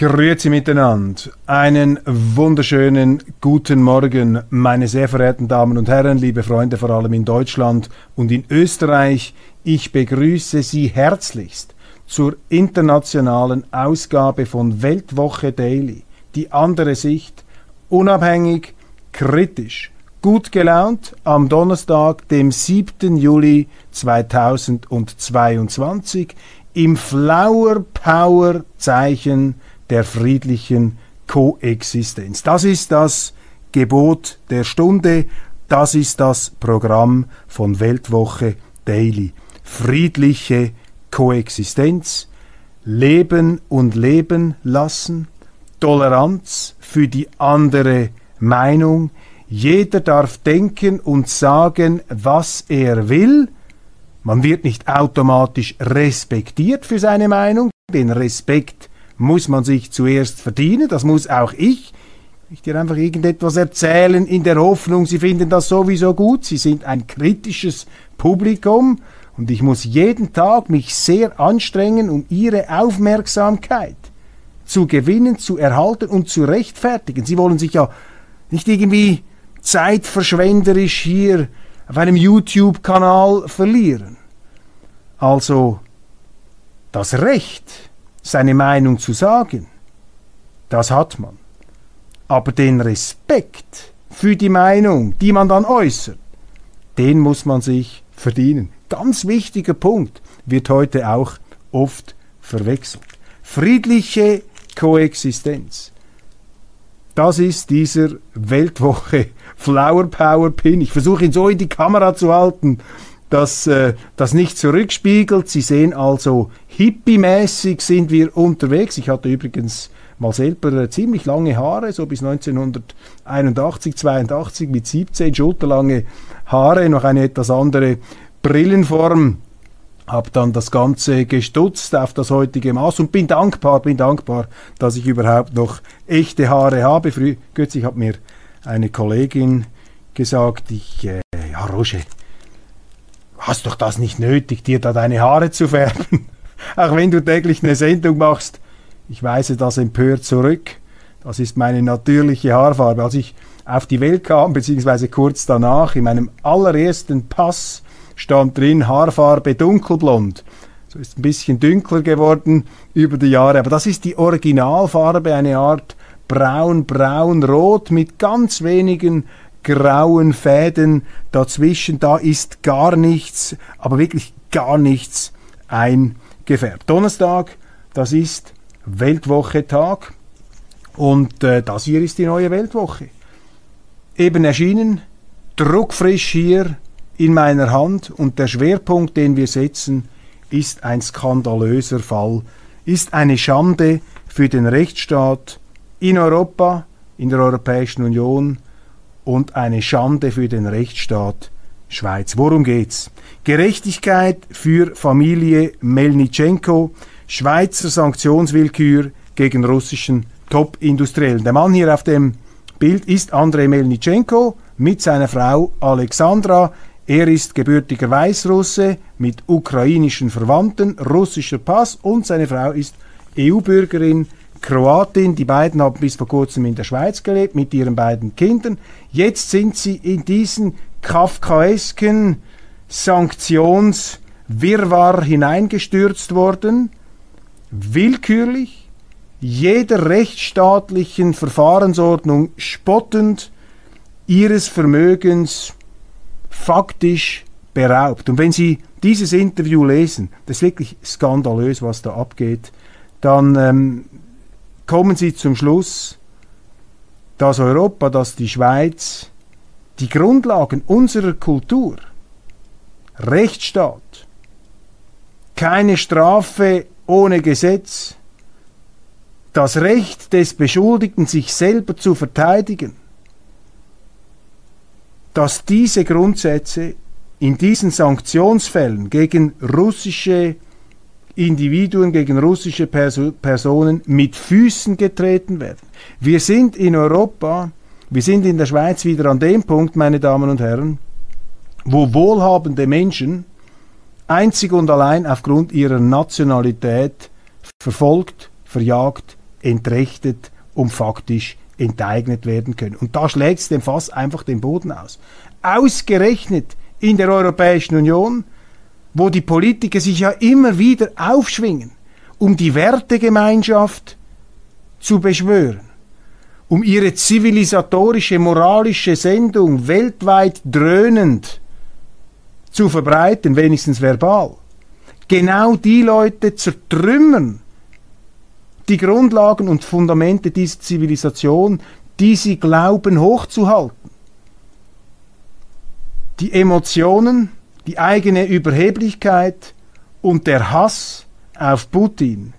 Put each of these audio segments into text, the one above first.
Grüezi miteinander. Einen wunderschönen guten Morgen, meine sehr verehrten Damen und Herren, liebe Freunde, vor allem in Deutschland und in Österreich. Ich begrüße Sie herzlichst zur internationalen Ausgabe von Weltwoche Daily. Die andere Sicht, unabhängig, kritisch, gut gelaunt am Donnerstag, dem 7. Juli 2022 im Flower Power Zeichen der friedlichen Koexistenz. Das ist das Gebot der Stunde, das ist das Programm von Weltwoche Daily. Friedliche Koexistenz, Leben und Leben lassen, Toleranz für die andere Meinung, jeder darf denken und sagen, was er will, man wird nicht automatisch respektiert für seine Meinung, den Respekt muss man sich zuerst verdienen, das muss auch ich. Ich dir einfach irgendetwas erzählen in der Hoffnung, Sie finden das sowieso gut, Sie sind ein kritisches Publikum und ich muss jeden Tag mich sehr anstrengen, um Ihre Aufmerksamkeit zu gewinnen, zu erhalten und zu rechtfertigen. Sie wollen sich ja nicht irgendwie zeitverschwenderisch hier auf einem YouTube-Kanal verlieren. Also das Recht, seine Meinung zu sagen, das hat man. Aber den Respekt für die Meinung, die man dann äußert, den muss man sich verdienen. Ganz wichtiger Punkt wird heute auch oft verwechselt. Friedliche Koexistenz. Das ist dieser Weltwoche Flower Power Pin. Ich versuche ihn so in die Kamera zu halten, dass äh, das nicht zurückspiegelt. Sie sehen also, hippie-mäßig sind wir unterwegs. Ich hatte übrigens mal selber äh, ziemlich lange Haare, so bis 1981, 82 mit 17 schulterlange Haare, noch eine etwas andere Brillenform. Hab dann das Ganze gestutzt auf das heutige Maß und bin dankbar, bin dankbar, dass ich überhaupt noch echte Haare habe. Früh, kürzlich hat mir eine Kollegin gesagt, ich, äh, ja Roger, hast doch das nicht nötig, dir da deine Haare zu färben. Auch wenn du täglich eine Sendung machst. Ich weise das empört zurück. Das ist meine natürliche Haarfarbe. Als ich auf die Welt kam, beziehungsweise kurz danach, in meinem allerersten Pass stand drin Haarfarbe dunkelblond. So ist ein bisschen dünkler geworden über die Jahre, aber das ist die Originalfarbe, eine Art braun, braun, rot mit ganz wenigen grauen Fäden dazwischen. Da ist gar nichts, aber wirklich gar nichts eingefärbt. Donnerstag, das ist Weltwoche-Tag und äh, das hier ist die neue Weltwoche. Eben erschienen, druckfrisch hier in meiner Hand und der Schwerpunkt, den wir setzen, ist ein skandalöser Fall, ist eine Schande für den Rechtsstaat in Europa, in der Europäischen Union, und eine Schande für den Rechtsstaat Schweiz. Worum geht's? Gerechtigkeit für Familie Melnitschenko, Schweizer Sanktionswillkür gegen russischen Top-Industriellen. Der Mann hier auf dem Bild ist Andrei Melnitschenko mit seiner Frau Alexandra. Er ist gebürtiger Weißrusse mit ukrainischen Verwandten, russischer Pass und seine Frau ist EU-Bürgerin Kroatin. Die beiden haben bis vor kurzem in der Schweiz gelebt mit ihren beiden Kindern. Jetzt sind sie in diesen kafkaesken Sanktionswirrwarr hineingestürzt worden. Willkürlich, jeder rechtsstaatlichen Verfahrensordnung spottend, ihres Vermögens faktisch beraubt. Und wenn Sie dieses Interview lesen, das ist wirklich skandalös, was da abgeht, dann ähm, kommen sie zum Schluss, dass Europa, dass die Schweiz die Grundlagen unserer Kultur, Rechtsstaat, keine Strafe ohne Gesetz, das Recht des Beschuldigten, sich selber zu verteidigen, dass diese Grundsätze in diesen Sanktionsfällen gegen russische Individuen, gegen russische Perso Personen mit Füßen getreten werden. Wir sind in Europa, wir sind in der Schweiz wieder an dem Punkt, meine Damen und Herren, wo wohlhabende Menschen einzig und allein aufgrund ihrer Nationalität verfolgt, verjagt, entrechtet und faktisch enteignet werden können. Und da schlägt es dem Fass einfach den Boden aus. Ausgerechnet in der Europäischen Union, wo die Politiker sich ja immer wieder aufschwingen, um die Wertegemeinschaft zu beschwören, um ihre zivilisatorische, moralische Sendung weltweit dröhnend zu verbreiten, wenigstens verbal. Genau die Leute zertrümmern die Grundlagen und Fundamente dieser Zivilisation, die sie glauben hochzuhalten. Die Emotionen, die eigene Überheblichkeit und der Hass auf Putin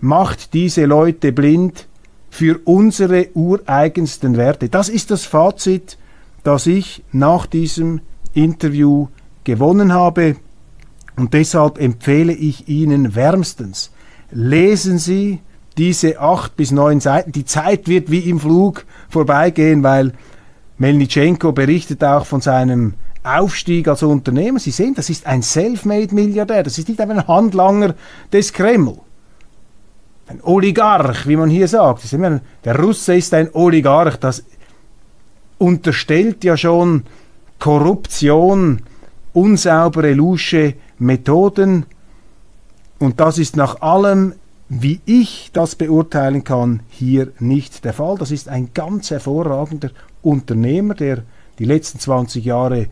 macht diese Leute blind für unsere ureigensten Werte. Das ist das Fazit, das ich nach diesem Interview gewonnen habe und deshalb empfehle ich Ihnen wärmstens, lesen Sie diese acht bis neun Seiten. Die Zeit wird wie im Flug vorbeigehen, weil Melnitschenko berichtet auch von seinem Aufstieg als Unternehmer. Sie sehen, das ist ein Selfmade-Milliardär. Das ist nicht einfach ein Handlanger des Kreml. Ein Oligarch, wie man hier sagt. Der Russe ist ein Oligarch. Das unterstellt ja schon Korruption, unsaubere, lusche Methoden. Und das ist nach allem, wie ich das beurteilen kann, hier nicht der Fall. Das ist ein ganz hervorragender Unternehmer, der die letzten 20 Jahre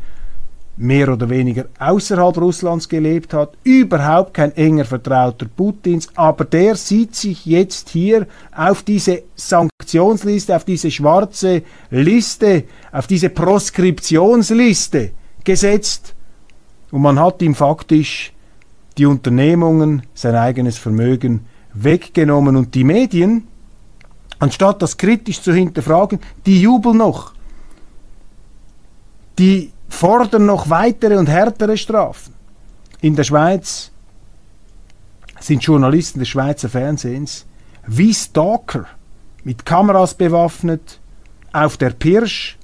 mehr oder weniger außerhalb Russlands gelebt hat, überhaupt kein enger Vertrauter Putins, aber der sieht sich jetzt hier auf diese Sanktionsliste, auf diese schwarze Liste, auf diese Proskriptionsliste gesetzt und man hat ihm faktisch die Unternehmungen, sein eigenes Vermögen weggenommen und die Medien, anstatt das kritisch zu hinterfragen, die jubeln noch. Die fordern noch weitere und härtere Strafen. In der Schweiz sind Journalisten des Schweizer Fernsehens wie Stalker mit Kameras bewaffnet auf der Pirsch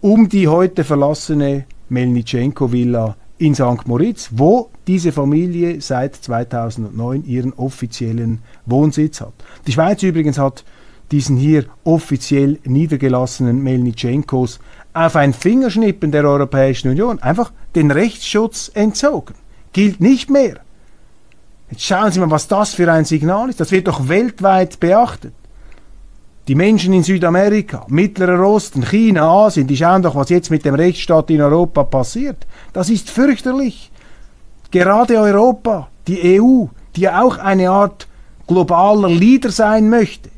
um die heute verlassene Melnitschenko-Villa in St. Moritz, wo diese Familie seit 2009 ihren offiziellen Wohnsitz hat. Die Schweiz übrigens hat diesen hier offiziell niedergelassenen Melnitschenkos auf ein Fingerschnippen der Europäischen Union einfach den Rechtsschutz entzogen. Gilt nicht mehr. Jetzt schauen Sie mal, was das für ein Signal ist. Das wird doch weltweit beachtet. Die Menschen in Südamerika, Mittlerer Osten, China, Asien, die schauen doch, was jetzt mit dem Rechtsstaat in Europa passiert. Das ist fürchterlich. Gerade Europa, die EU, die auch eine Art globaler Leader sein möchte,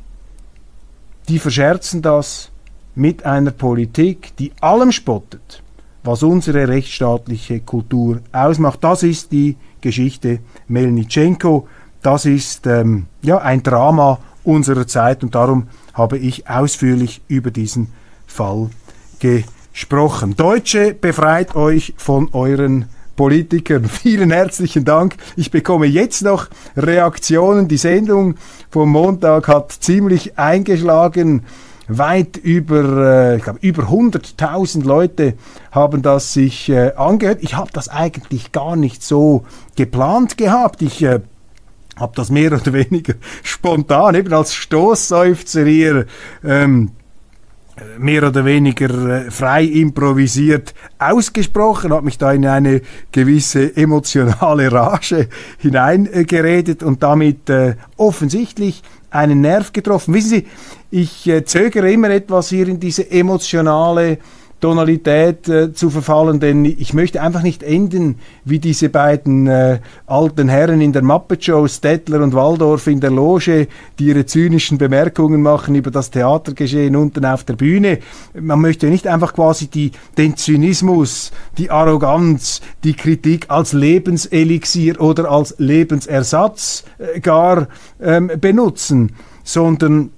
die verscherzen das mit einer Politik, die allem spottet, was unsere rechtsstaatliche Kultur ausmacht. Das ist die Geschichte Melnitschenko. Das ist ähm, ja ein Drama unserer Zeit und darum habe ich ausführlich über diesen Fall gesprochen. Deutsche, befreit euch von euren Politikern. Vielen herzlichen Dank. Ich bekomme jetzt noch Reaktionen. Die Sendung vom Montag hat ziemlich eingeschlagen. Weit über, äh, ich glaube, über 100.000 Leute haben das sich äh, angehört. Ich habe das eigentlich gar nicht so geplant gehabt. Ich äh, habe das mehr oder weniger spontan, eben als Stoßseufzer hier, ähm, mehr oder weniger äh, frei improvisiert ausgesprochen, habe mich da in eine gewisse emotionale Rage hineingeredet und damit äh, offensichtlich einen Nerv getroffen. Wissen Sie, ich äh, zögere immer etwas hier in diese emotionale Tonalität äh, zu verfallen, denn ich möchte einfach nicht enden wie diese beiden äh, alten Herren in der Muppet Show, Stettler und Waldorf in der Loge, die ihre zynischen Bemerkungen machen über das Theatergeschehen unten auf der Bühne. Man möchte nicht einfach quasi die, den Zynismus, die Arroganz, die Kritik als Lebenselixier oder als Lebensersatz äh, gar ähm, benutzen, sondern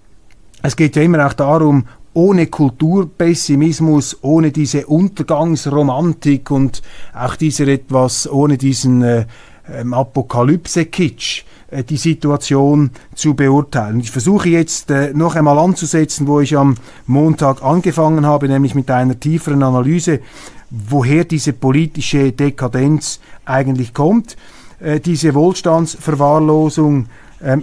es geht ja immer auch darum, ohne Kulturpessimismus, ohne diese Untergangsromantik und auch dieser etwas, ohne diesen äh, ähm, Apokalypse-Kitsch äh, die Situation zu beurteilen. Ich versuche jetzt äh, noch einmal anzusetzen, wo ich am Montag angefangen habe, nämlich mit einer tieferen Analyse, woher diese politische Dekadenz eigentlich kommt. Äh, diese Wohlstandsverwahrlosung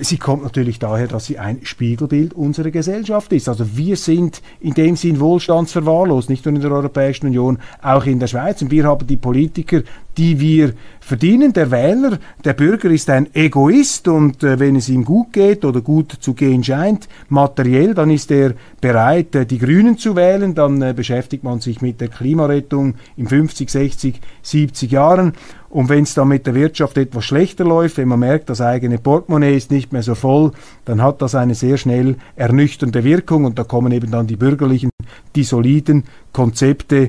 sie kommt natürlich daher, dass sie ein Spiegelbild unserer Gesellschaft ist. Also wir sind in dem Sinn wohlstandsverwahrlost, nicht nur in der Europäischen Union, auch in der Schweiz. Und wir haben die Politiker, die wir verdienen. Der Wähler, der Bürger ist ein Egoist und äh, wenn es ihm gut geht oder gut zu gehen scheint, materiell, dann ist er bereit, äh, die Grünen zu wählen. Dann äh, beschäftigt man sich mit der Klimarettung in 50, 60, 70 Jahren. Und wenn es dann mit der Wirtschaft etwas schlechter läuft, wenn man merkt, das eigene Portemonnaie ist nicht mehr so voll, dann hat das eine sehr schnell ernüchternde Wirkung. Und da kommen eben dann die bürgerlichen, die soliden Konzepte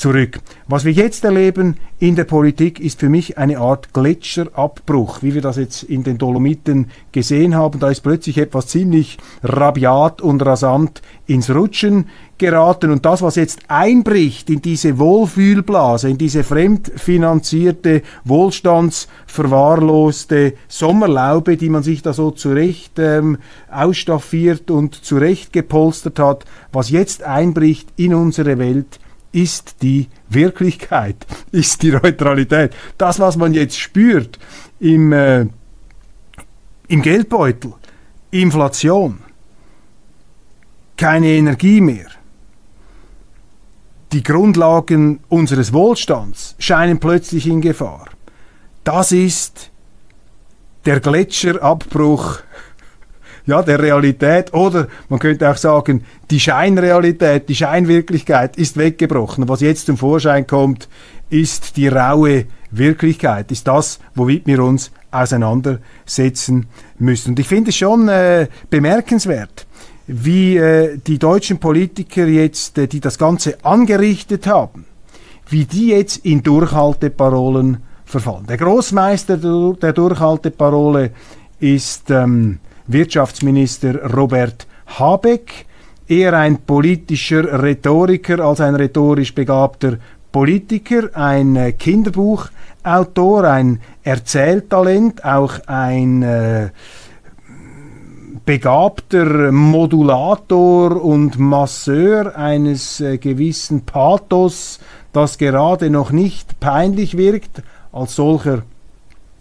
zurück. Was wir jetzt erleben in der Politik ist für mich eine Art Gletscher-Abbruch, wie wir das jetzt in den Dolomiten gesehen haben. Da ist plötzlich etwas ziemlich rabiat und rasant ins Rutschen geraten und das, was jetzt einbricht in diese Wohlfühlblase, in diese fremdfinanzierte, wohlstandsverwahrloste Sommerlaube, die man sich da so zurecht ähm, ausstaffiert und zurecht gepolstert hat, was jetzt einbricht in unsere Welt, ist die Wirklichkeit, ist die Neutralität. Das, was man jetzt spürt im, äh, im Geldbeutel, Inflation, keine Energie mehr, die Grundlagen unseres Wohlstands scheinen plötzlich in Gefahr. Das ist der Gletscherabbruch ja, der Realität oder man könnte auch sagen, die Scheinrealität, die Scheinwirklichkeit ist weggebrochen. Was jetzt zum Vorschein kommt, ist die raue Wirklichkeit, ist das, womit wir uns auseinandersetzen müssen. Und ich finde es schon äh, bemerkenswert, wie äh, die deutschen Politiker jetzt, äh, die das Ganze angerichtet haben, wie die jetzt in Durchhalteparolen verfallen. Der Großmeister der Durchhalteparole ist ähm, Wirtschaftsminister Robert Habeck, eher ein politischer Rhetoriker als ein rhetorisch begabter Politiker, ein äh, Kinderbuchautor, ein Erzähltalent, auch ein äh, begabter Modulator und Masseur eines äh, gewissen Pathos, das gerade noch nicht peinlich wirkt, als solcher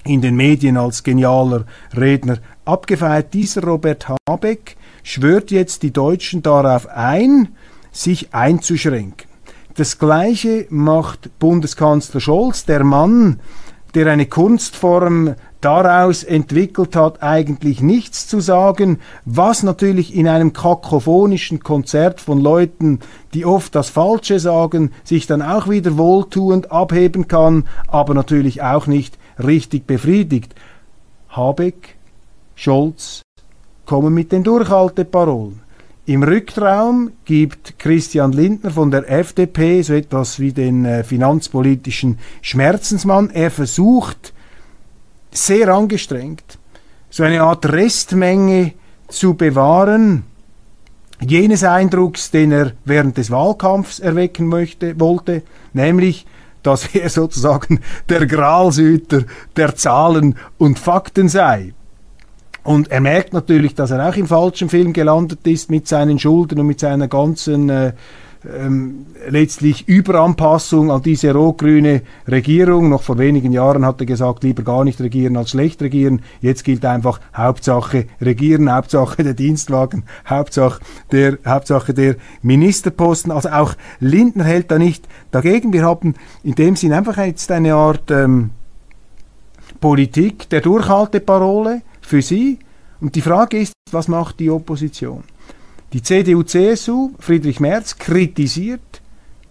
in den Medien als genialer Redner abgefeiert. Dieser Robert Habeck schwört jetzt die Deutschen darauf ein, sich einzuschränken. Das Gleiche macht Bundeskanzler Scholz, der Mann, der eine Kunstform daraus entwickelt hat, eigentlich nichts zu sagen, was natürlich in einem kakophonischen Konzert von Leuten, die oft das Falsche sagen, sich dann auch wieder wohltuend abheben kann, aber natürlich auch nicht richtig befriedigt. Habeck, Scholz kommen mit den Durchhalteparolen. Im Rücktraum gibt Christian Lindner von der FDP so etwas wie den äh, finanzpolitischen Schmerzensmann. Er versucht sehr angestrengt, so eine Art Restmenge zu bewahren, jenes Eindrucks, den er während des Wahlkampfs erwecken möchte, wollte, nämlich dass er sozusagen der Gralsüter der Zahlen und Fakten sei. Und er merkt natürlich, dass er auch im falschen Film gelandet ist mit seinen Schulden und mit seiner ganzen äh, ähm, letztlich Überanpassung an diese rot-grüne Regierung. Noch vor wenigen Jahren hat er gesagt, lieber gar nicht regieren als schlecht regieren. Jetzt gilt einfach Hauptsache regieren, Hauptsache der Dienstwagen, Hauptsache der, Hauptsache der Ministerposten. Also auch Lindner hält da nicht dagegen. Wir haben in dem Sinn einfach jetzt eine Art ähm, Politik der Durchhalteparole für sie. Und die Frage ist, was macht die Opposition? Die CDU-CSU, Friedrich Merz, kritisiert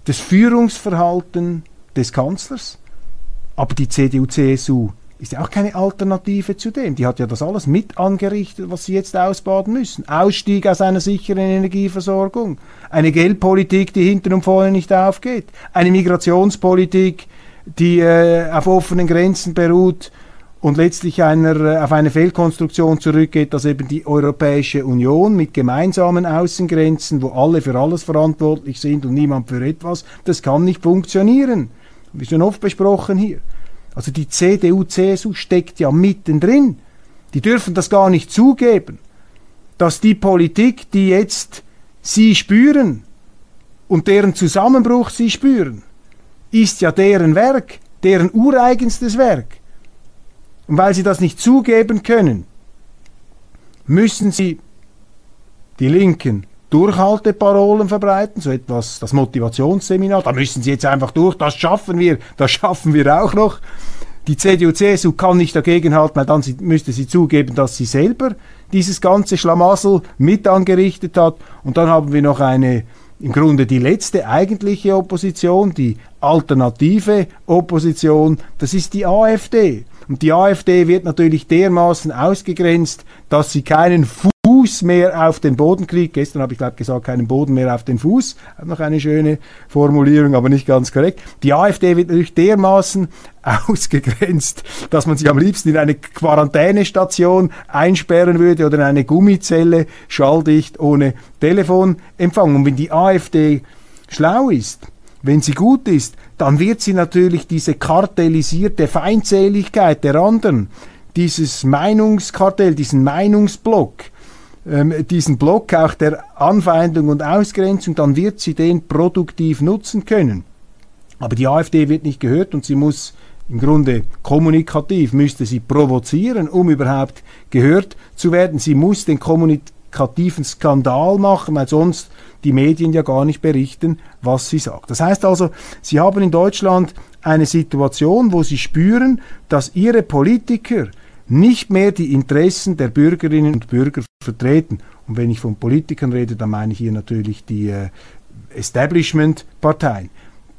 das Führungsverhalten des Kanzlers. Aber die CDU-CSU ist ja auch keine Alternative zu dem. Die hat ja das alles mit angerichtet, was sie jetzt ausbaden müssen. Ausstieg aus einer sicheren Energieversorgung, eine Geldpolitik, die hinten und vorne nicht aufgeht, eine Migrationspolitik, die äh, auf offenen Grenzen beruht und letztlich einer, äh, auf eine Fehlkonstruktion zurückgeht, dass eben die Europäische Union mit gemeinsamen Außengrenzen, wo alle für alles verantwortlich sind und niemand für etwas, das kann nicht funktionieren. Wie schon oft besprochen hier. Also die CDU, CSU steckt ja mittendrin. Die dürfen das gar nicht zugeben, dass die Politik, die jetzt sie spüren und deren Zusammenbruch sie spüren, ist ja deren Werk, deren ureigenstes Werk. Und weil sie das nicht zugeben können, müssen sie die Linken Durchhalteparolen verbreiten, so etwas, das Motivationsseminar, da müssen sie jetzt einfach durch, das schaffen wir, das schaffen wir auch noch. Die CDU-CSU kann nicht dagegenhalten, weil dann müsste sie zugeben, dass sie selber dieses ganze Schlamassel mit angerichtet hat. Und dann haben wir noch eine, im Grunde die letzte eigentliche Opposition, die alternative Opposition, das ist die AfD. Und die AfD wird natürlich dermaßen ausgegrenzt, dass sie keinen Fuß mehr auf den Boden kriegt. Gestern habe ich glaube gesagt, keinen Boden mehr auf den Fuß. Noch eine schöne Formulierung, aber nicht ganz korrekt. Die AfD wird natürlich dermaßen ausgegrenzt, dass man sie am liebsten in eine Quarantänestation einsperren würde oder in eine Gummizelle, schalldicht, ohne Telefonempfang. Und wenn die AfD schlau ist, wenn sie gut ist, dann wird sie natürlich diese kartellisierte Feindseligkeit der anderen, dieses Meinungskartell, diesen Meinungsblock, ähm, diesen Block auch der Anfeindung und Ausgrenzung, dann wird sie den produktiv nutzen können. Aber die AfD wird nicht gehört und sie muss im Grunde kommunikativ, müsste sie provozieren, um überhaupt gehört zu werden. Sie muss den kommunikativen Skandal machen, weil sonst die Medien ja gar nicht berichten, was sie sagt. Das heißt also, sie haben in Deutschland eine Situation, wo sie spüren, dass ihre Politiker nicht mehr die Interessen der Bürgerinnen und Bürger vertreten. Und wenn ich von Politikern rede, dann meine ich hier natürlich die äh, Establishment-Parteien.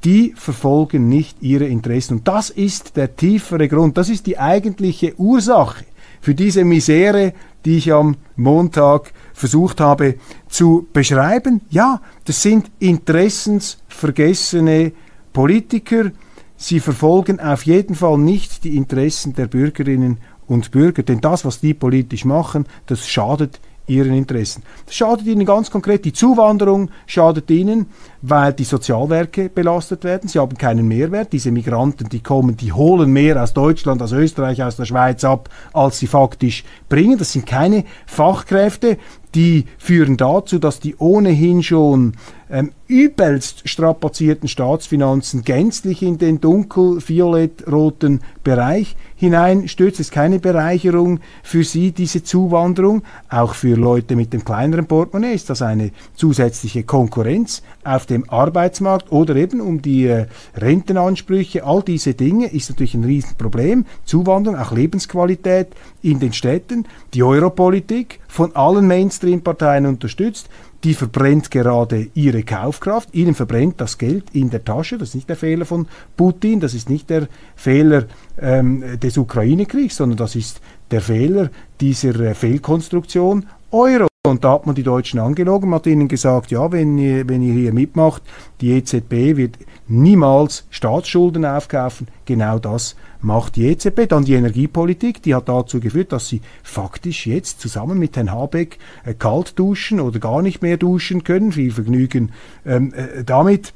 Die verfolgen nicht ihre Interessen. Und das ist der tiefere Grund, das ist die eigentliche Ursache für diese Misere, die ich am Montag versucht habe zu beschreiben. Ja, das sind interessensvergessene Politiker. Sie verfolgen auf jeden Fall nicht die Interessen der Bürgerinnen und Bürger, denn das, was die politisch machen, das schadet ihren Interessen. Das schadet ihnen ganz konkret. Die Zuwanderung schadet ihnen, weil die Sozialwerke belastet werden. Sie haben keinen Mehrwert. Diese Migranten, die kommen, die holen mehr aus Deutschland, aus Österreich, aus der Schweiz ab, als sie faktisch bringen. Das sind keine Fachkräfte. Die führen dazu, dass die ohnehin schon ähm, übelst strapazierten Staatsfinanzen gänzlich in den dunkel-violett-roten Bereich hineinstürzt. Es ist keine Bereicherung für sie, diese Zuwanderung. Auch für Leute mit dem kleineren Portemonnaie ist das eine zusätzliche Konkurrenz auf dem Arbeitsmarkt oder eben um die äh, Rentenansprüche. All diese Dinge ist natürlich ein Riesenproblem. Zuwanderung, auch Lebensqualität in den Städten, die Europolitik von allen Mainstream-Parteien unterstützt die verbrennt gerade ihre Kaufkraft, ihnen verbrennt das Geld in der Tasche. Das ist nicht der Fehler von Putin, das ist nicht der Fehler ähm, des Ukraine-Kriegs, sondern das ist der Fehler dieser äh, Fehlkonstruktion Euro. Und da hat man die Deutschen angelogen, hat ihnen gesagt, ja, wenn ihr, wenn ihr hier mitmacht, die EZB wird niemals Staatsschulden aufkaufen. Genau das macht die EZB. Dann die Energiepolitik, die hat dazu geführt, dass sie faktisch jetzt zusammen mit Herrn Habeck äh, kalt duschen oder gar nicht mehr duschen können. Viel Vergnügen ähm, äh, damit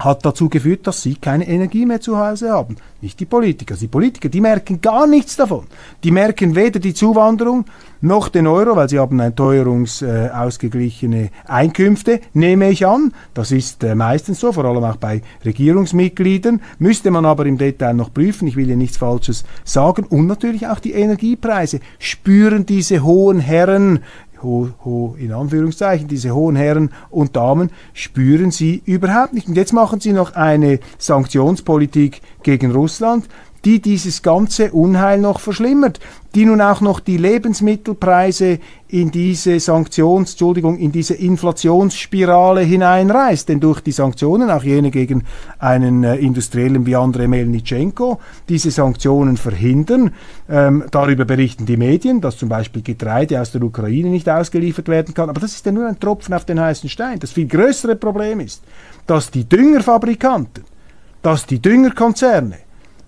hat dazu geführt, dass sie keine Energie mehr zu Hause haben. Nicht die Politiker. Die Politiker, die merken gar nichts davon. Die merken weder die Zuwanderung noch den Euro, weil sie haben ein teuerungsausgeglichene äh, Einkünfte, nehme ich an. Das ist äh, meistens so, vor allem auch bei Regierungsmitgliedern. Müsste man aber im Detail noch prüfen. Ich will hier nichts Falsches sagen. Und natürlich auch die Energiepreise. Spüren diese hohen Herren ho, ho, in Anführungszeichen, diese hohen Herren und Damen spüren sie überhaupt nicht. Und jetzt machen sie noch eine Sanktionspolitik gegen Russland, die dieses ganze Unheil noch verschlimmert, die nun auch noch die Lebensmittelpreise in diese Sanktions, Entschuldigung, in diese Inflationsspirale hineinreißt. Denn durch die Sanktionen, auch jene gegen einen äh, Industriellen wie Andrei Melnitschenko, diese Sanktionen verhindern. Ähm, darüber berichten die Medien, dass zum Beispiel Getreide aus der Ukraine nicht ausgeliefert werden kann. Aber das ist ja nur ein Tropfen auf den heißen Stein. Das viel größere Problem ist, dass die Düngerfabrikanten, dass die Düngerkonzerne,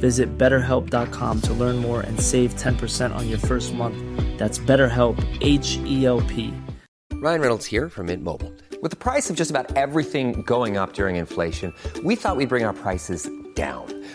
Visit betterhelp.com to learn more and save 10% on your first month. That's BetterHelp, H E L P. Ryan Reynolds here from Mint Mobile. With the price of just about everything going up during inflation, we thought we'd bring our prices down.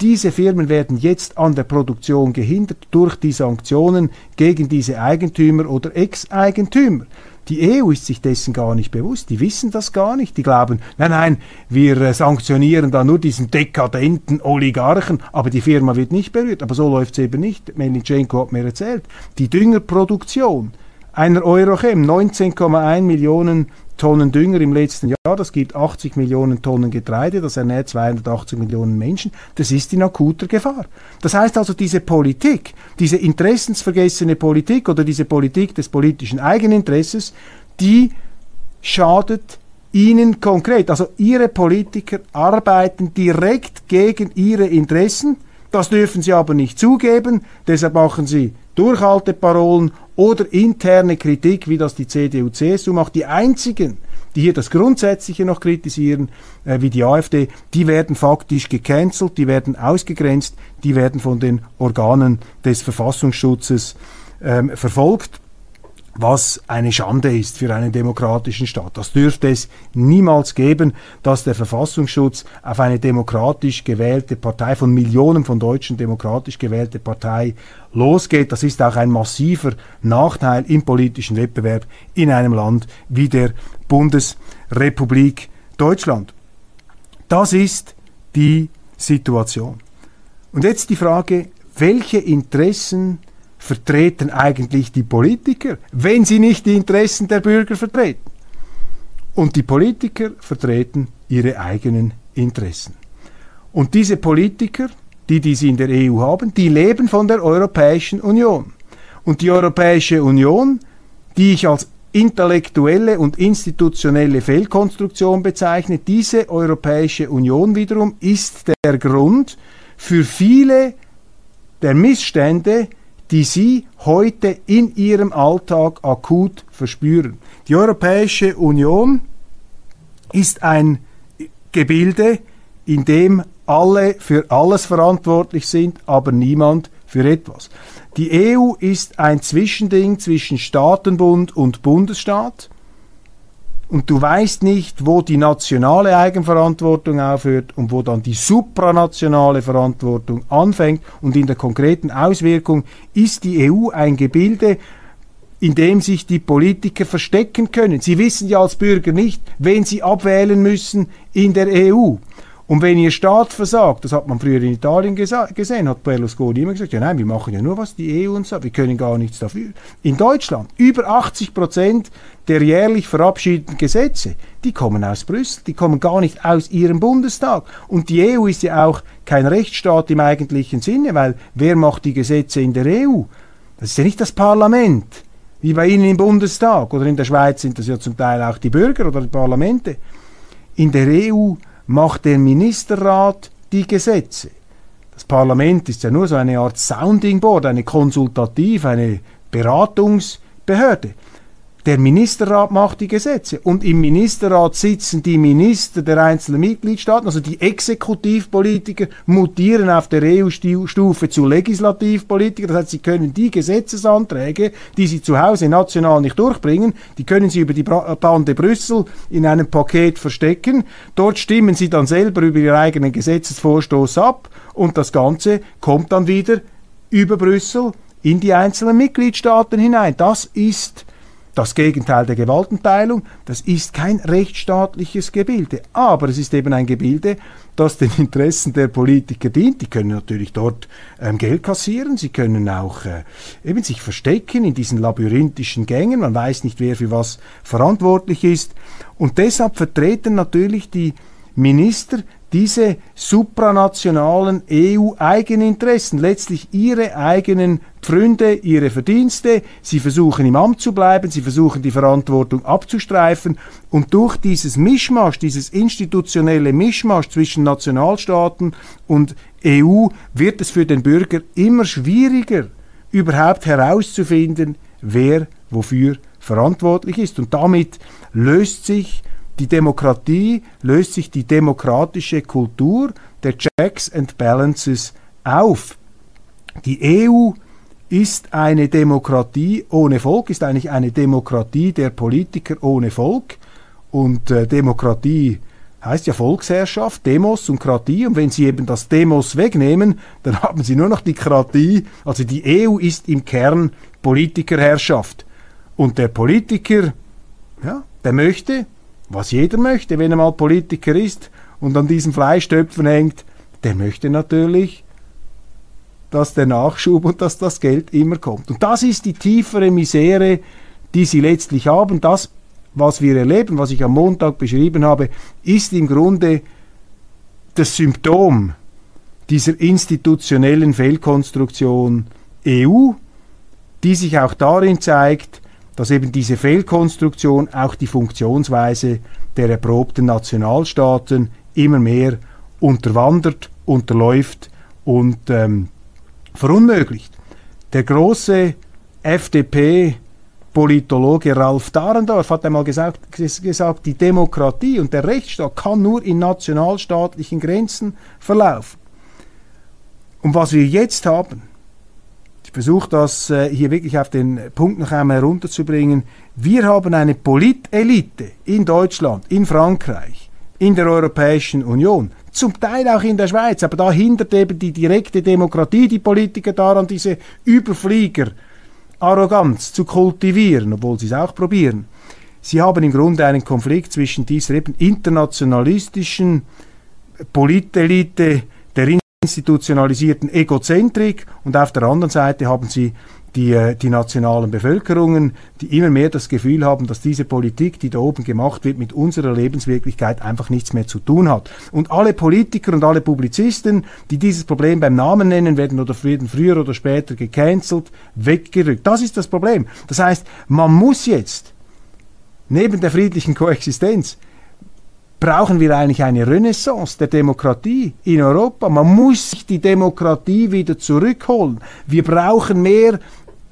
Diese Firmen werden jetzt an der Produktion gehindert durch die Sanktionen gegen diese Eigentümer oder Ex-Eigentümer. Die EU ist sich dessen gar nicht bewusst, die wissen das gar nicht, die glauben, nein, nein, wir äh, sanktionieren da nur diesen dekadenten Oligarchen, aber die Firma wird nicht berührt. Aber so läuft es eben nicht. Melnitschenko hat mir erzählt, die Düngerproduktion einer Eurochem, 19,1 Millionen Tonnen Dünger im letzten Jahr, das gibt 80 Millionen Tonnen Getreide, das ernährt 280 Millionen Menschen, das ist in akuter Gefahr. Das heißt also, diese Politik, diese interessensvergessene Politik oder diese Politik des politischen Eigeninteresses, die schadet ihnen konkret. Also ihre Politiker arbeiten direkt gegen ihre Interessen, das dürfen sie aber nicht zugeben, deshalb machen sie Durchhalteparolen oder interne Kritik, wie das die CDU-CSU macht. Die einzigen, die hier das Grundsätzliche noch kritisieren, äh, wie die AfD, die werden faktisch gecancelt, die werden ausgegrenzt, die werden von den Organen des Verfassungsschutzes ähm, verfolgt was eine Schande ist für einen demokratischen Staat. Das dürfte es niemals geben, dass der Verfassungsschutz auf eine demokratisch gewählte Partei, von Millionen von Deutschen demokratisch gewählte Partei losgeht. Das ist auch ein massiver Nachteil im politischen Wettbewerb in einem Land wie der Bundesrepublik Deutschland. Das ist die Situation. Und jetzt die Frage, welche Interessen vertreten eigentlich die Politiker, wenn sie nicht die Interessen der Bürger vertreten? Und die Politiker vertreten ihre eigenen Interessen. Und diese Politiker, die, die sie in der EU haben, die leben von der Europäischen Union. Und die Europäische Union, die ich als intellektuelle und institutionelle Fehlkonstruktion bezeichne, diese Europäische Union wiederum ist der Grund für viele der Missstände, die Sie heute in Ihrem Alltag akut verspüren. Die Europäische Union ist ein Gebilde, in dem alle für alles verantwortlich sind, aber niemand für etwas. Die EU ist ein Zwischending zwischen Staatenbund und Bundesstaat und du weißt nicht, wo die nationale Eigenverantwortung aufhört und wo dann die supranationale Verantwortung anfängt. Und in der konkreten Auswirkung ist die EU ein Gebilde, in dem sich die Politiker verstecken können. Sie wissen ja als Bürger nicht, wen sie abwählen müssen in der EU. Und wenn ihr Staat versagt, das hat man früher in Italien gesehen, hat Berlusconi immer gesagt, ja nein, wir machen ja nur, was die EU uns sagt, wir können gar nichts dafür. In Deutschland, über 80 Prozent der jährlich verabschiedeten Gesetze, die kommen aus Brüssel, die kommen gar nicht aus ihrem Bundestag. Und die EU ist ja auch kein Rechtsstaat im eigentlichen Sinne, weil wer macht die Gesetze in der EU? Das ist ja nicht das Parlament, wie bei Ihnen im Bundestag oder in der Schweiz sind das ja zum Teil auch die Bürger oder die Parlamente. In der EU macht der Ministerrat die Gesetze. Das Parlament ist ja nur so eine Art Sounding Board, eine Konsultativ, eine Beratungsbehörde. Der Ministerrat macht die Gesetze und im Ministerrat sitzen die Minister der einzelnen Mitgliedstaaten, also die Exekutivpolitiker mutieren auf der EU-Stufe zu Legislativpolitiker. Das heißt, sie können die Gesetzesanträge, die sie zu Hause national nicht durchbringen, die können sie über die Bande Brüssel in einem Paket verstecken. Dort stimmen sie dann selber über ihren eigenen Gesetzesvorstoß ab und das Ganze kommt dann wieder über Brüssel in die einzelnen Mitgliedstaaten hinein. Das ist das Gegenteil der Gewaltenteilung, das ist kein rechtsstaatliches Gebilde, aber es ist eben ein Gebilde, das den Interessen der Politiker dient. Die können natürlich dort ähm, Geld kassieren, sie können auch äh, eben sich verstecken in diesen labyrinthischen Gängen, man weiß nicht, wer für was verantwortlich ist. Und deshalb vertreten natürlich die Minister diese supranationalen EU-Eigeninteressen, letztlich ihre eigenen Pfründe, ihre Verdienste, sie versuchen im Amt zu bleiben, sie versuchen die Verantwortung abzustreifen und durch dieses Mischmasch, dieses institutionelle Mischmasch zwischen Nationalstaaten und EU wird es für den Bürger immer schwieriger, überhaupt herauszufinden, wer wofür verantwortlich ist. Und damit löst sich die Demokratie löst sich die demokratische Kultur der Checks and Balances auf. Die EU ist eine Demokratie ohne Volk, ist eigentlich eine Demokratie der Politiker ohne Volk. Und äh, Demokratie heißt ja Volksherrschaft, Demos und Kratie. Und wenn Sie eben das Demos wegnehmen, dann haben Sie nur noch die Kratie. Also die EU ist im Kern Politikerherrschaft. Und der Politiker, ja, der möchte, was jeder möchte, wenn er mal Politiker ist und an diesen Fleischtöpfen hängt, der möchte natürlich, dass der Nachschub und dass das Geld immer kommt. Und das ist die tiefere Misere, die sie letztlich haben. Das, was wir erleben, was ich am Montag beschrieben habe, ist im Grunde das Symptom dieser institutionellen Fehlkonstruktion EU, die sich auch darin zeigt, dass eben diese Fehlkonstruktion auch die Funktionsweise der erprobten Nationalstaaten immer mehr unterwandert, unterläuft und ähm, verunmöglicht. Der große FDP-Politologe Ralf Dahrendorf hat einmal gesagt, gesagt, die Demokratie und der Rechtsstaat kann nur in nationalstaatlichen Grenzen verlaufen. Und was wir jetzt haben, versuche das äh, hier wirklich auf den Punkt noch einmal herunterzubringen. Wir haben eine Politelite in Deutschland, in Frankreich, in der Europäischen Union, zum Teil auch in der Schweiz, aber da hindert eben die direkte Demokratie die Politiker daran, diese Überflieger Arroganz zu kultivieren, obwohl sie es auch probieren. Sie haben im Grunde einen Konflikt zwischen dieser eben internationalistischen Politelite der institutionalisierten Egozentrik und auf der anderen Seite haben sie die, äh, die nationalen Bevölkerungen, die immer mehr das Gefühl haben, dass diese Politik, die da oben gemacht wird, mit unserer Lebenswirklichkeit einfach nichts mehr zu tun hat. Und alle Politiker und alle Publizisten, die dieses Problem beim Namen nennen, werden oder werden früher oder später gecancelt, weggerückt. Das ist das Problem. Das heißt, man muss jetzt neben der friedlichen Koexistenz brauchen wir eigentlich eine Renaissance der Demokratie in Europa. Man muss sich die Demokratie wieder zurückholen. Wir brauchen mehr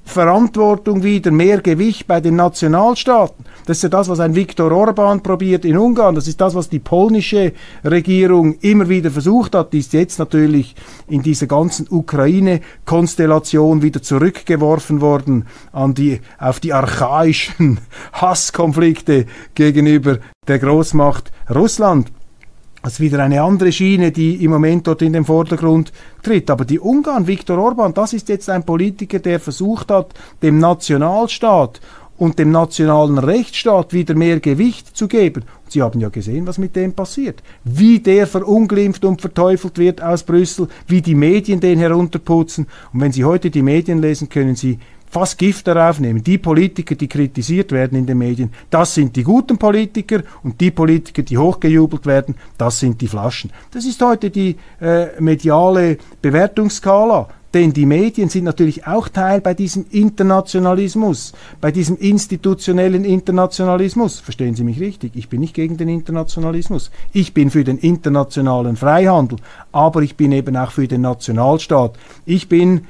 Verantwortung wieder, mehr Gewicht bei den Nationalstaaten. Das ist ja das, was ein Viktor Orban probiert in Ungarn. Das ist das, was die polnische Regierung immer wieder versucht hat. Die ist jetzt natürlich in dieser ganzen Ukraine-Konstellation wieder zurückgeworfen worden an die, auf die archaischen Hasskonflikte gegenüber der Großmacht Russland. Das ist wieder eine andere Schiene, die im Moment dort in den Vordergrund tritt. Aber die Ungarn, Viktor Orban, das ist jetzt ein Politiker, der versucht hat, dem Nationalstaat und dem nationalen Rechtsstaat wieder mehr Gewicht zu geben. Und Sie haben ja gesehen, was mit dem passiert. Wie der verunglimpft und verteufelt wird aus Brüssel, wie die Medien den herunterputzen. Und wenn Sie heute die Medien lesen, können Sie fast Gift darauf nehmen. Die Politiker, die kritisiert werden in den Medien, das sind die guten Politiker und die Politiker, die hochgejubelt werden, das sind die Flaschen. Das ist heute die äh, mediale Bewertungsskala. Denn die Medien sind natürlich auch Teil bei diesem Internationalismus, bei diesem institutionellen Internationalismus. Verstehen Sie mich richtig? Ich bin nicht gegen den Internationalismus. Ich bin für den internationalen Freihandel, aber ich bin eben auch für den Nationalstaat. Ich bin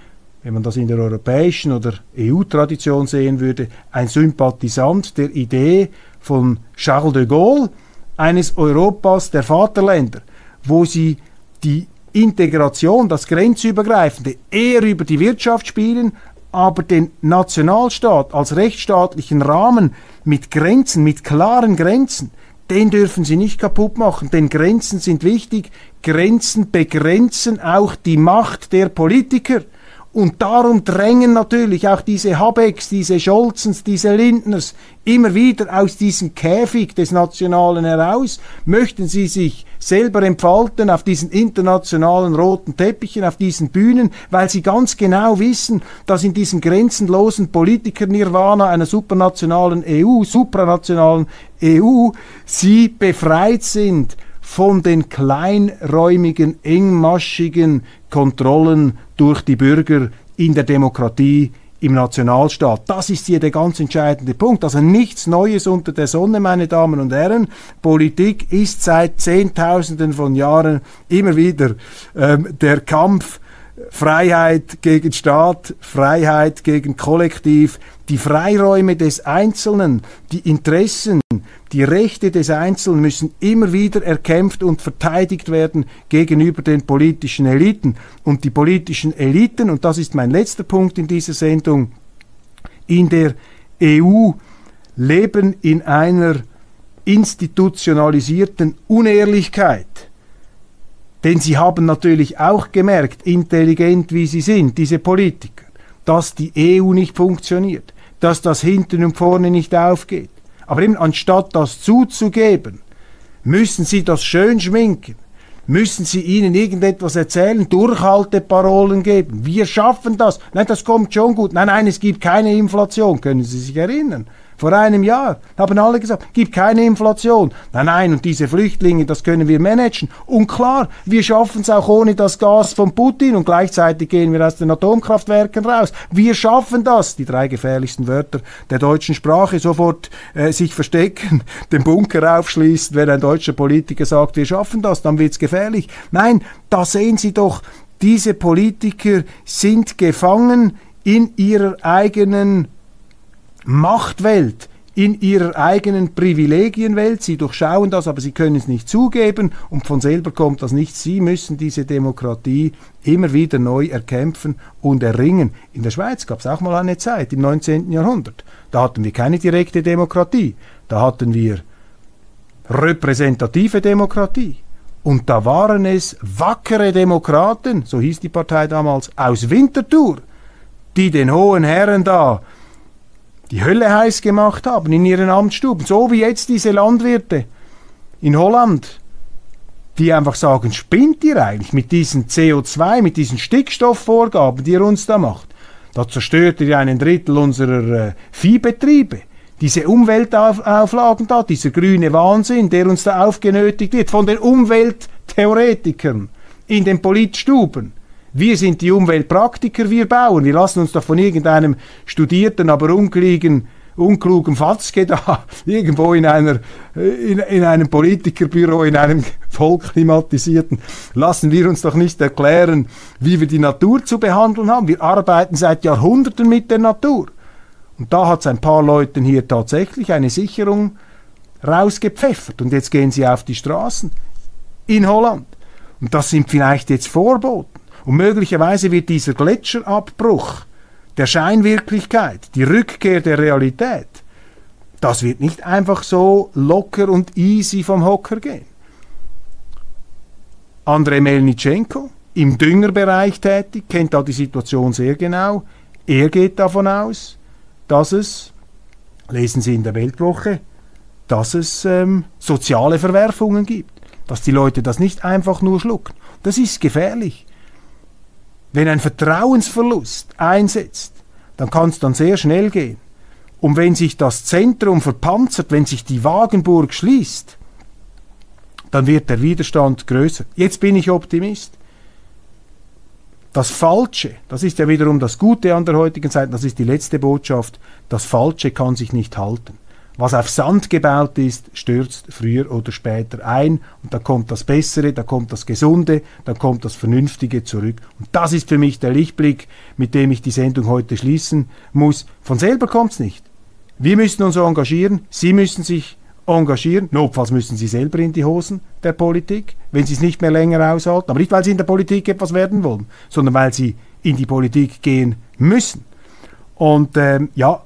wenn man das in der europäischen oder EU-Tradition sehen würde, ein Sympathisant der Idee von Charles de Gaulle, eines Europas der Vaterländer, wo sie die Integration, das Grenzübergreifende, eher über die Wirtschaft spielen, aber den Nationalstaat als rechtsstaatlichen Rahmen mit Grenzen, mit klaren Grenzen, den dürfen sie nicht kaputt machen, denn Grenzen sind wichtig. Grenzen begrenzen auch die Macht der Politiker. Und darum drängen natürlich auch diese Habecks, diese Scholzens, diese Lindners immer wieder aus diesem Käfig des Nationalen heraus. Möchten sie sich selber entfalten auf diesen internationalen roten Teppichen, auf diesen Bühnen, weil sie ganz genau wissen, dass in diesem grenzenlosen Politiker-Nirvana einer supranationalen EU, supranationalen EU, sie befreit sind von den kleinräumigen, engmaschigen Kontrollen durch die Bürger in der Demokratie im Nationalstaat. Das ist hier der ganz entscheidende Punkt. Also nichts Neues unter der Sonne, meine Damen und Herren. Politik ist seit Zehntausenden von Jahren immer wieder ähm, der Kampf Freiheit gegen Staat, Freiheit gegen Kollektiv, die Freiräume des Einzelnen, die Interessen, die Rechte des Einzelnen müssen immer wieder erkämpft und verteidigt werden gegenüber den politischen Eliten. Und die politischen Eliten, und das ist mein letzter Punkt in dieser Sendung, in der EU leben in einer institutionalisierten Unehrlichkeit. Denn sie haben natürlich auch gemerkt, intelligent wie sie sind, diese Politiker, dass die EU nicht funktioniert, dass das hinten und vorne nicht aufgeht. Aber eben anstatt das zuzugeben, müssen sie das schön schminken, müssen sie ihnen irgendetwas erzählen, Durchhalteparolen geben. Wir schaffen das. Nein, das kommt schon gut. Nein, nein, es gibt keine Inflation. Können Sie sich erinnern? Vor einem Jahr haben alle gesagt, gibt keine Inflation. Nein, nein, und diese Flüchtlinge, das können wir managen. Und klar, wir schaffen es auch ohne das Gas von Putin und gleichzeitig gehen wir aus den Atomkraftwerken raus. Wir schaffen das, die drei gefährlichsten Wörter der deutschen Sprache, sofort äh, sich verstecken, den Bunker aufschließen, wenn ein deutscher Politiker sagt, wir schaffen das, dann wird's gefährlich. Nein, da sehen Sie doch, diese Politiker sind gefangen in ihrer eigenen Machtwelt, in ihrer eigenen Privilegienwelt. Sie durchschauen das, aber sie können es nicht zugeben und von selber kommt das nicht. Sie müssen diese Demokratie immer wieder neu erkämpfen und erringen. In der Schweiz gab es auch mal eine Zeit im 19. Jahrhundert. Da hatten wir keine direkte Demokratie. Da hatten wir repräsentative Demokratie. Und da waren es wackere Demokraten, so hieß die Partei damals, aus Winterthur, die den hohen Herren da die Hölle heiß gemacht haben in ihren Amtsstuben. So wie jetzt diese Landwirte in Holland, die einfach sagen, spinnt ihr eigentlich mit diesen CO2, mit diesen Stickstoffvorgaben, die ihr uns da macht. Da zerstört ihr einen Drittel unserer äh, Viehbetriebe. Diese Umweltauflagen da, dieser grüne Wahnsinn, der uns da aufgenötigt wird von den Umwelttheoretikern in den Politstuben. Wir sind die Umweltpraktiker, wir bauen. Wir lassen uns doch von irgendeinem studierten, aber unklugen, unklugen Fatzke da irgendwo in, einer, in, in einem Politikerbüro, in einem vollklimatisierten, lassen wir uns doch nicht erklären, wie wir die Natur zu behandeln haben. Wir arbeiten seit Jahrhunderten mit der Natur. Und da hat es ein paar Leuten hier tatsächlich eine Sicherung rausgepfeffert. Und jetzt gehen sie auf die Straßen in Holland. Und das sind vielleicht jetzt Vorboten. Und möglicherweise wird dieser Gletscherabbruch der Scheinwirklichkeit, die Rückkehr der Realität, das wird nicht einfach so locker und easy vom Hocker gehen. Andrei Melnitschenko, im Düngerbereich tätig, kennt da die Situation sehr genau. Er geht davon aus, dass es, lesen Sie in der Weltwoche, dass es ähm, soziale Verwerfungen gibt, dass die Leute das nicht einfach nur schlucken. Das ist gefährlich. Wenn ein Vertrauensverlust einsetzt, dann kann es dann sehr schnell gehen. Und wenn sich das Zentrum verpanzert, wenn sich die Wagenburg schließt, dann wird der Widerstand größer. Jetzt bin ich Optimist. das Falsche, das ist ja wiederum das Gute an der heutigen Zeit, das ist die letzte Botschaft, das Falsche kann sich nicht halten. Was auf Sand gebaut ist, stürzt früher oder später ein und da kommt das Bessere, da kommt das Gesunde, da kommt das Vernünftige zurück. Und das ist für mich der Lichtblick, mit dem ich die Sendung heute schließen muss. Von selber kommt's nicht. Wir müssen uns engagieren, Sie müssen sich engagieren. Notfalls müssen Sie selber in die Hosen der Politik, wenn Sie es nicht mehr länger aushalten. Aber nicht, weil Sie in der Politik etwas werden wollen, sondern weil Sie in die Politik gehen müssen. Und ähm, ja,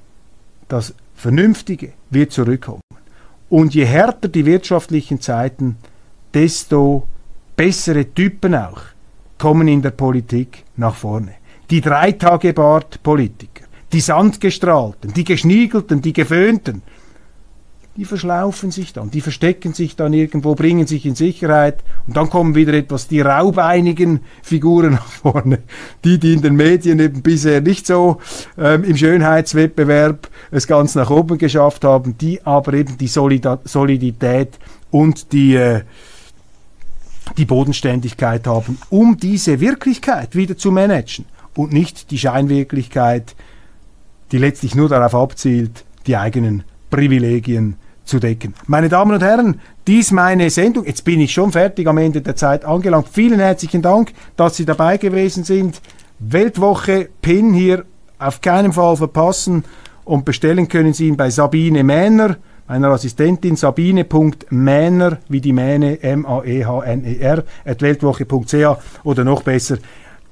das Vernünftige wird zurückkommen. Und je härter die wirtschaftlichen Zeiten, desto bessere Typen auch kommen in der Politik nach vorne. Die Dreitagebart-Politiker, die Sandgestrahlten, die Geschniegelten, die Geföhnten, die verschlaufen sich dann, die verstecken sich dann irgendwo, bringen sich in Sicherheit und dann kommen wieder etwas die raubeinigen Figuren nach vorne, die, die in den Medien eben bisher nicht so ähm, im Schönheitswettbewerb es ganz nach oben geschafft haben, die aber eben die Solida Solidität und die äh, die Bodenständigkeit haben, um diese Wirklichkeit wieder zu managen und nicht die Scheinwirklichkeit, die letztlich nur darauf abzielt, die eigenen Privilegien zu decken. Meine Damen und Herren, dies meine Sendung. Jetzt bin ich schon fertig am Ende der Zeit angelangt. Vielen herzlichen Dank, dass Sie dabei gewesen sind. Weltwoche Pin hier auf keinen Fall verpassen und bestellen können Sie ihn bei Sabine Mähner, meiner Assistentin sabine.mähner, wie die Mähne, M-A-E-H-N-E-R, at weltwoche.ch oder noch besser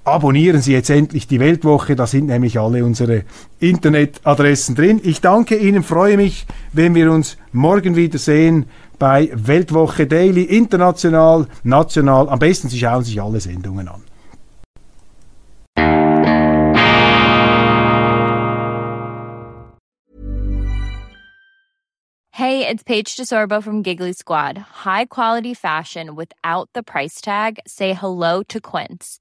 abonnieren Sie jetzt endlich die Weltwoche, da sind nämlich alle unsere Internetadressen drin. Ich danke Ihnen, freue mich, wenn wir uns morgen wieder sehen bei Weltwoche Daily, international, national. Am besten Sie schauen sich alle Sendungen an. Hey, it's Paige DeSorbo from Giggly Squad. High quality fashion without the price tag. Say hello to Quince.